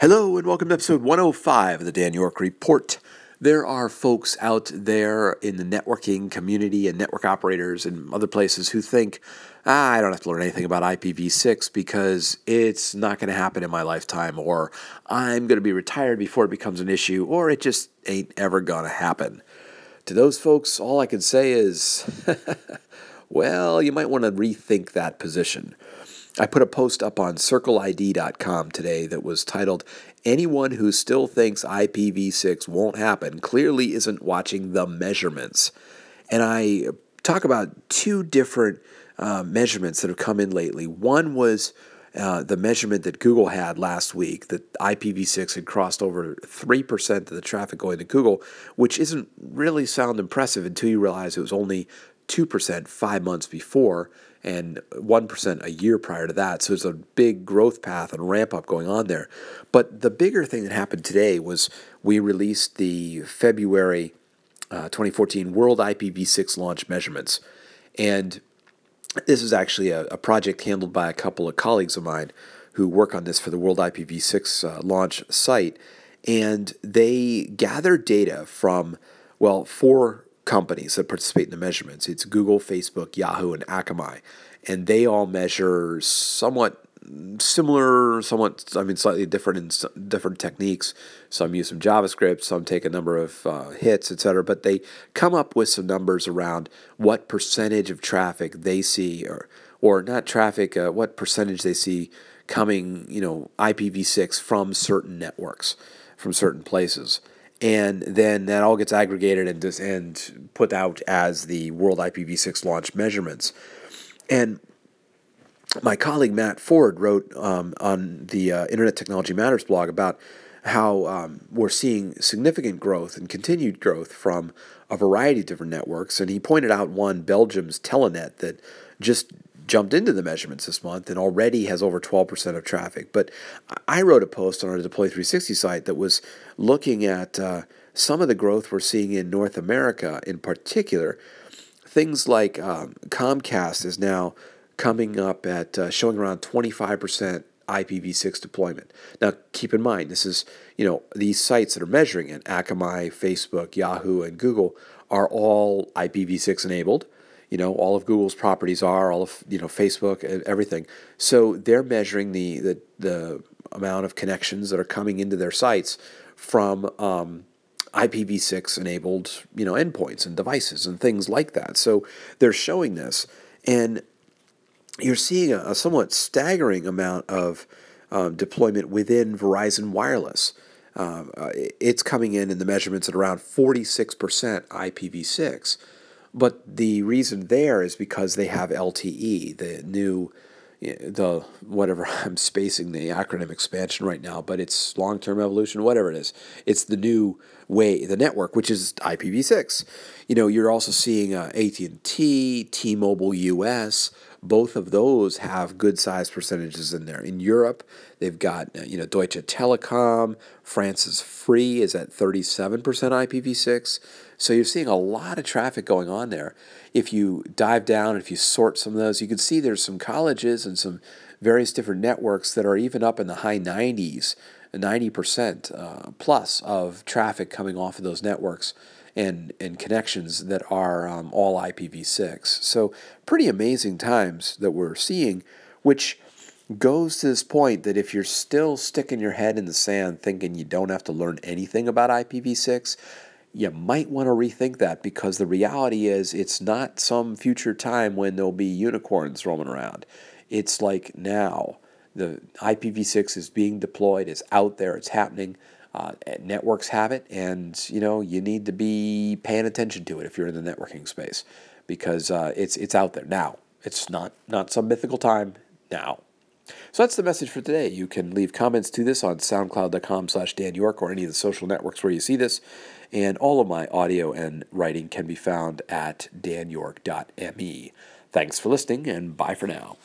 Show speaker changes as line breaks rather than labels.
Hello, and welcome to episode 105 of the Dan York Report. There are folks out there in the networking community and network operators and other places who think, ah, I don't have to learn anything about IPv6 because it's not going to happen in my lifetime, or I'm going to be retired before it becomes an issue, or it just ain't ever going to happen. To those folks, all I can say is, well, you might want to rethink that position. I put a post up on circleid.com today that was titled, Anyone who still thinks IPv6 won't happen clearly isn't watching the measurements. And I talk about two different uh, measurements that have come in lately. One was uh, the measurement that Google had last week that IPv6 had crossed over 3% of the traffic going to Google, which isn't really sound impressive until you realize it was only 2% five months before and 1% a year prior to that. So there's a big growth path and ramp up going on there. But the bigger thing that happened today was we released the February uh, 2014 World IPv6 launch measurements. And this is actually a, a, project handled by a couple of colleagues of mine who work on this for the World IPv6 uh, launch site. And they gathered data from, well, four companies that participate in the measurements. It's Google, Facebook, Yahoo, and Akamai. And they all measure somewhat similar, somewhat, I mean, slightly different in different techniques. Some use some JavaScript, some take a number of uh, hits, etc. But they come up with some numbers around what percentage of traffic they see, or or not traffic, uh, what percentage they see coming, you know, IPv6 from certain networks, from certain places and then that all gets aggregated and dis- and put out as the World IPv6 launch measurements. And my colleague Matt Ford wrote um, on the uh, Internet Technology Matters blog about how um, we're seeing significant growth and continued growth from a variety of different networks. And he pointed out one, Belgium's Telenet, that just jumped into the measurements this month and already has over 12% of traffic. But I wrote a post on our Deploy 360 site that was looking at uh, some of the growth we're seeing in North America in particular. Things like um, Comcast is now coming up at uh, showing around 25% IPv6 deployment. Now, keep in mind, this is, you know, these sites that are measuring it, Akamai, Facebook, Yahoo, and Google, are all IPv6 enabled you know all of Google's properties are all of you know Facebook everything. So they're measuring the the, the amount of connections that are coming into their sites from um, IPv6 enabled you know endpoints and devices and things like that. So they're showing this, and you're seeing a, a somewhat staggering amount of um, deployment within Verizon Wireless. Um, uh, it's coming in in the measurements at around 46% IPv6. But the reason there is because they have LTE, the new, eh, the whatever I'm spacing the acronym expansion right now, but it's long term evolution, whatever it is. It's the new way, the network, which is IPv6. You know, you're also seeing uh, AT&T, T-Mobile US, both of those have good sized percentages in there. In Europe, they've got uh, you know Deutsche Telekom, France's Free is at 37% IPv6. So you're seeing a lot of traffic going on there. If you dive down, if you sort some of those, you can see there's some colleges and some various different networks that are even up in the high 90s, 90% uh, plus of traffic coming off of those networks and, and connections that are um, all IPv6. So, pretty amazing times that we're seeing, which goes to this point that if you're still sticking your head in the sand thinking you don't have to learn anything about IPv6, you might want to rethink that because the reality is it's not some future time when there'll be unicorns roaming around. It's like now. The IPv6 is being deployed, it's out there, it's happening. Uh, networks have it, and you know you need to be paying attention to it if you're in the networking space, because uh, it's it's out there now. It's not not some mythical time now. So that's the message for today. You can leave comments to this on soundcloud.com slash Dan York or any of the social networks where you see this. And all of my audio and writing can be found at danyork.me. Thanks for listening, and bye for now.